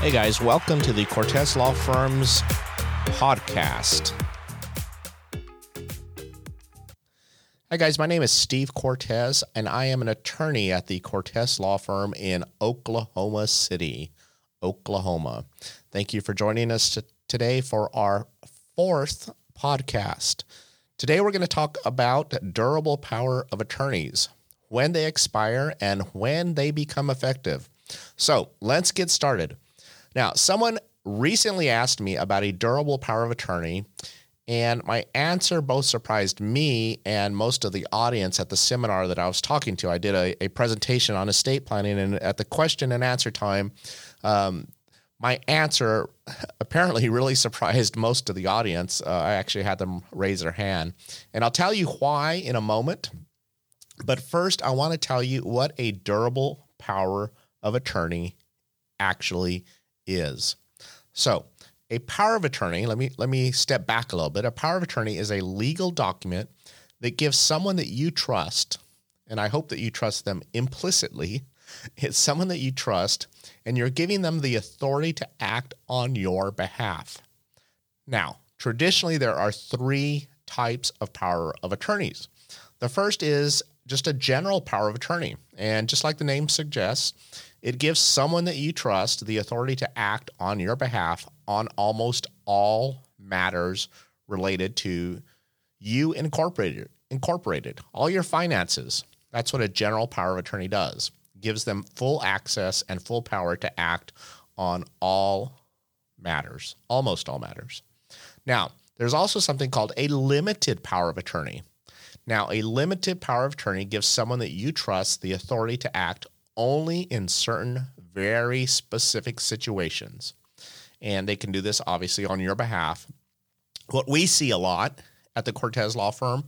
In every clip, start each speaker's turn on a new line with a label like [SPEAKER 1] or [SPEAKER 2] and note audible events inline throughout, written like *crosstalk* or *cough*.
[SPEAKER 1] Hey guys, welcome to the Cortez Law Firm's podcast. Hi guys, my name is Steve Cortez, and I am an attorney at the Cortez Law Firm in Oklahoma City, Oklahoma. Thank you for joining us t- today for our fourth podcast. Today we're going to talk about durable power of attorneys, when they expire, and when they become effective. So let's get started. Now, someone recently asked me about a durable power of attorney, and my answer both surprised me and most of the audience at the seminar that I was talking to. I did a, a presentation on estate planning, and at the question and answer time, um, my answer *laughs* apparently really surprised most of the audience. Uh, I actually had them raise their hand. And I'll tell you why in a moment. But first, I want to tell you what a durable power of attorney actually is. So, a power of attorney, let me let me step back a little bit. A power of attorney is a legal document that gives someone that you trust, and I hope that you trust them implicitly. *laughs* It's someone that you trust, and you're giving them the authority to act on your behalf. Now, traditionally, there are three types of power of attorneys. The first is just a general power of attorney. And just like the name suggests, it gives someone that you trust the authority to act on your behalf on almost all matters related to you incorporated incorporated all your finances. That's what a general power of attorney does. Gives them full access and full power to act on all matters almost all matters. Now there's also something called a limited power of attorney now a limited power of attorney gives someone that you trust the authority to act only in certain very specific situations. And they can do this obviously on your behalf. What we see a lot at the Cortez Law Firm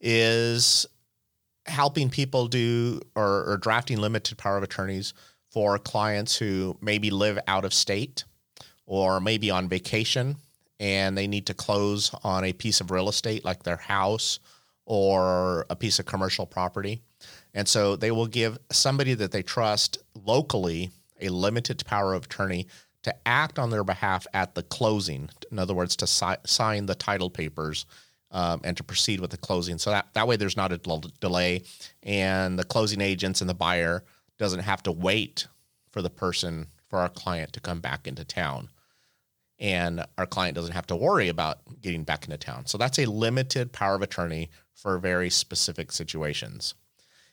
[SPEAKER 1] is helping people do or, or drafting limited power of attorneys for clients who maybe live out of state or maybe on vacation and they need to close on a piece of real estate like their house or a piece of commercial property. And so they will give somebody that they trust locally a limited power of attorney to act on their behalf at the closing. In other words, to si- sign the title papers um, and to proceed with the closing. So that, that way there's not a del- delay and the closing agents and the buyer doesn't have to wait for the person, for our client to come back into town. And our client doesn't have to worry about getting back into town. So that's a limited power of attorney for very specific situations.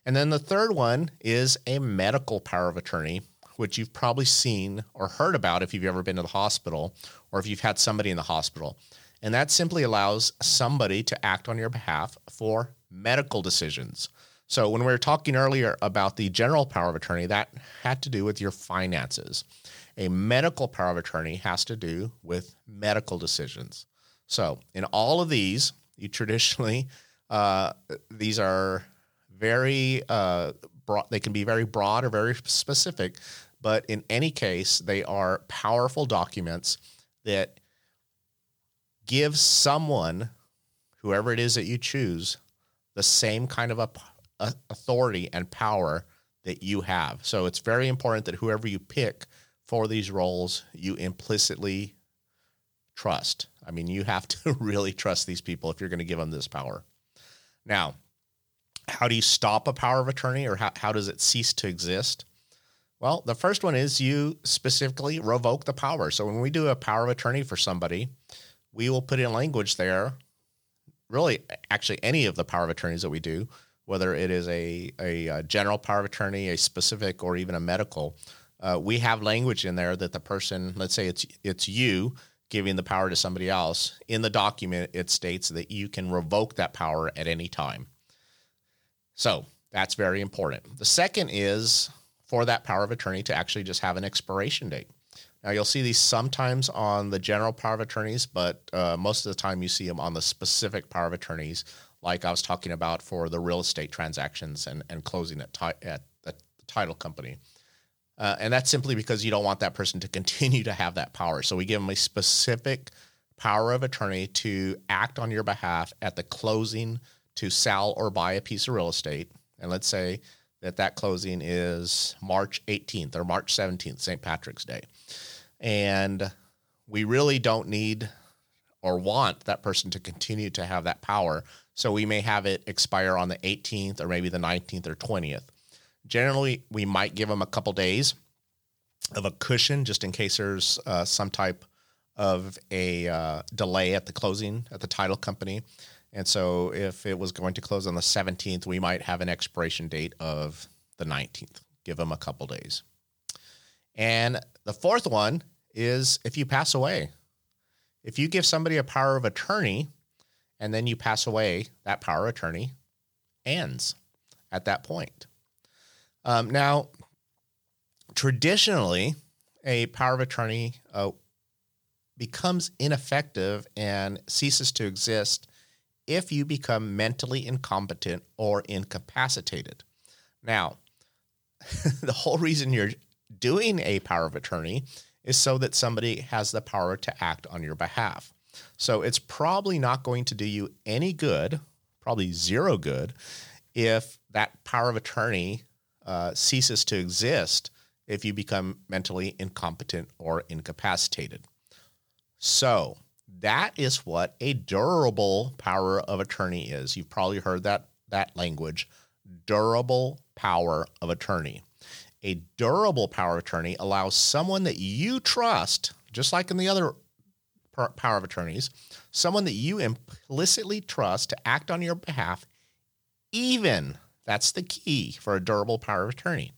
[SPEAKER 1] And then the third one is a medical power of attorney, which you've probably seen or heard about if you've ever been to the hospital or if you've had somebody in the hospital. And that simply allows somebody to act on your behalf for medical decisions. So, when we were talking earlier about the general power of attorney, that had to do with your finances. A medical power of attorney has to do with medical decisions. So, in all of these, you traditionally, uh, these are very uh, broad. They can be very broad or very specific, but in any case, they are powerful documents that give someone, whoever it is that you choose, the same kind of a, a authority and power that you have. So it's very important that whoever you pick for these roles, you implicitly trust. I mean, you have to *laughs* really trust these people if you're going to give them this power. Now, how do you stop a power of attorney or how, how does it cease to exist? Well, the first one is you specifically revoke the power. So when we do a power of attorney for somebody, we will put in language there, really, actually, any of the power of attorneys that we do, whether it is a, a, a general power of attorney, a specific, or even a medical, uh, we have language in there that the person, let's say it's it's you giving the power to somebody else. In the document, it states that you can revoke that power at any time. So that's very important. The second is for that power of attorney to actually just have an expiration date. Now, you'll see these sometimes on the general power of attorneys, but uh, most of the time you see them on the specific power of attorneys, like I was talking about for the real estate transactions and, and closing at, ti- at the title company. Uh, and that's simply because you don't want that person to continue to have that power. So we give them a specific power of attorney to act on your behalf at the closing to sell or buy a piece of real estate, and let's say that that closing is March 18th or March 17th, St. Patrick's Day. And we really don't need or want that person to continue to have that power. So we may have it expire on the 18th or maybe the 19th or 20th. Generally, we might give them a couple days of a cushion just in case there's uh, some type of a uh, delay at the closing at the title company. And so if it was going to close on the 17th, we might have an expiration date of the 19th. Give them a couple days. And the fourth one is if you pass away. If you give somebody a power of attorney and then you pass away, that power of attorney ends at that point. Um, now, traditionally, a power of attorney uh, becomes ineffective and ceases to exist if you become mentally incompetent or incapacitated. Now, *laughs* the whole reason you're doing a power of attorney is so that somebody has the power to act on your behalf. So it's probably not going to do you any good, probably zero good, if that power of attorney uh, ceases to exist if you become mentally incompetent or incapacitated. So that is what a durable power of attorney is. You've probably heard that that language, durable power of attorney. A durable power of attorney allows someone that you trust, just like in the other power of attorneys, someone that you implicitly trust to act on your behalf, even that's the key for a durable power of attorney.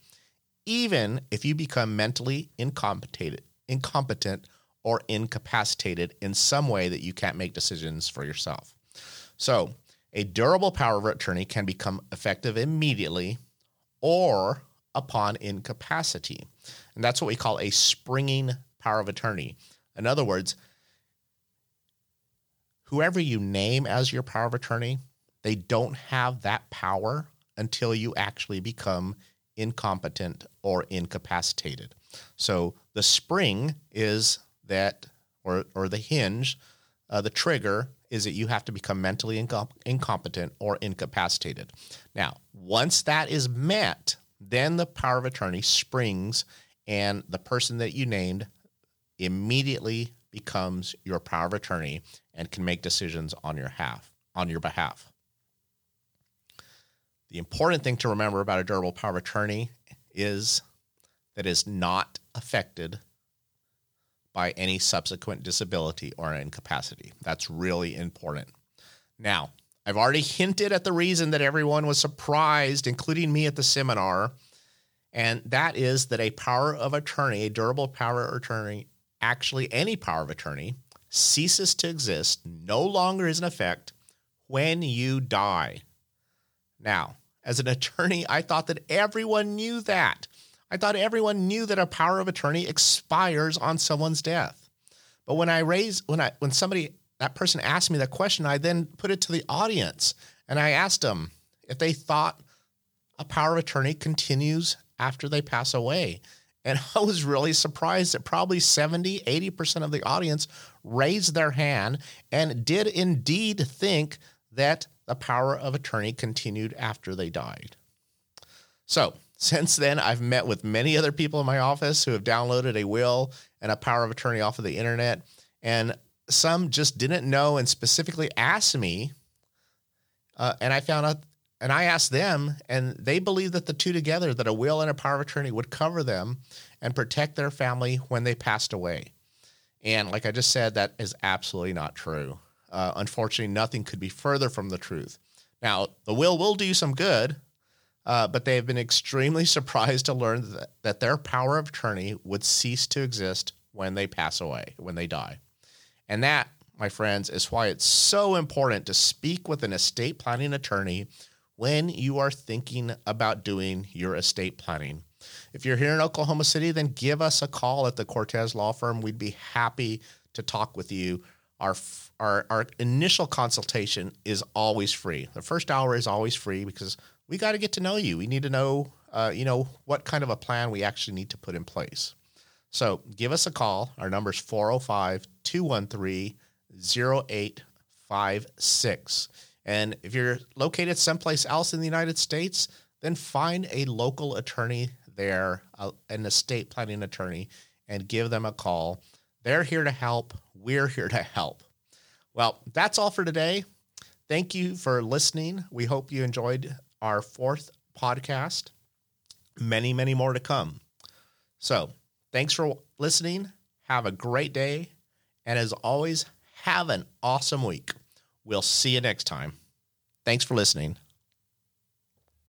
[SPEAKER 1] Even if you become mentally incompetent, incompetent or incapacitated in some way that you can't make decisions for yourself. So, a durable power of attorney can become effective immediately or upon incapacity. And that's what we call a springing power of attorney. In other words, whoever you name as your power of attorney, they don't have that power until you actually become incompetent or incapacitated. So the spring is that, or, or the hinge, uh, the trigger is that you have to become mentally incom- incompetent or incapacitated. Now, once that is met, then the power of attorney springs and the person that you named immediately becomes your power of attorney and can make decisions on your half on your behalf. The important thing to remember about a durable power of attorney is that is not affected by any subsequent disability or incapacity. That's really important. Now, I've already hinted at the reason that everyone was surprised, including me at the seminar, and that is that a power of attorney, a durable power of attorney, actually any power of attorney, ceases to exist, no longer is in effect when you die. Now, as an attorney, I thought that everyone knew that. I thought everyone knew that a power of attorney expires on someone's death. But when I raise when I when somebody that person asked me that question, I then put it to the audience and I asked them if they thought a power of attorney continues after they pass away. And *laughs* I was really surprised that probably 70, 80% of the audience raised their hand and did indeed think that the power of attorney continued after they died. So, *laughs* since then, I've met with many other people in my office who have downloaded a will and a power of attorney off of the internet. And some just didn't know and specifically asked me. Uh, and I found out, and I asked them, and they believe that the two together, that a will and a power of attorney would cover them and protect their family when they passed away. And like I just said, that is absolutely not true. Uh, unfortunately, nothing could be further from the truth. Now, the will will do some good, uh, but they have been extremely *laughs* surprised to learn that, that their power of attorney would cease to exist when they pass away, when they die. And that, my friends, is why it's so important to speak with an estate planning attorney when you are thinking about doing your estate planning. If you're here in Oklahoma City, then give us a call at the Cortez Law Firm. We'd be happy to talk with you. Our, our, our initial consultation is always free. The first hour is always free because we got to get to know you. We need to know, uh, you know, what kind of a plan we actually need to put in place. So give us a call. Our number is 405 213 0856. And if you're located someplace else in the United States, then find a local attorney there, uh, an estate planning attorney, and give them a call. They're here to help. We're here to help. Well, that's all for today. Thank you for listening. We hope you enjoyed our fourth podcast. Many, many more to come. So, thanks for listening. Have a great day. And as always, have an awesome week. We'll see you next time. Thanks for listening.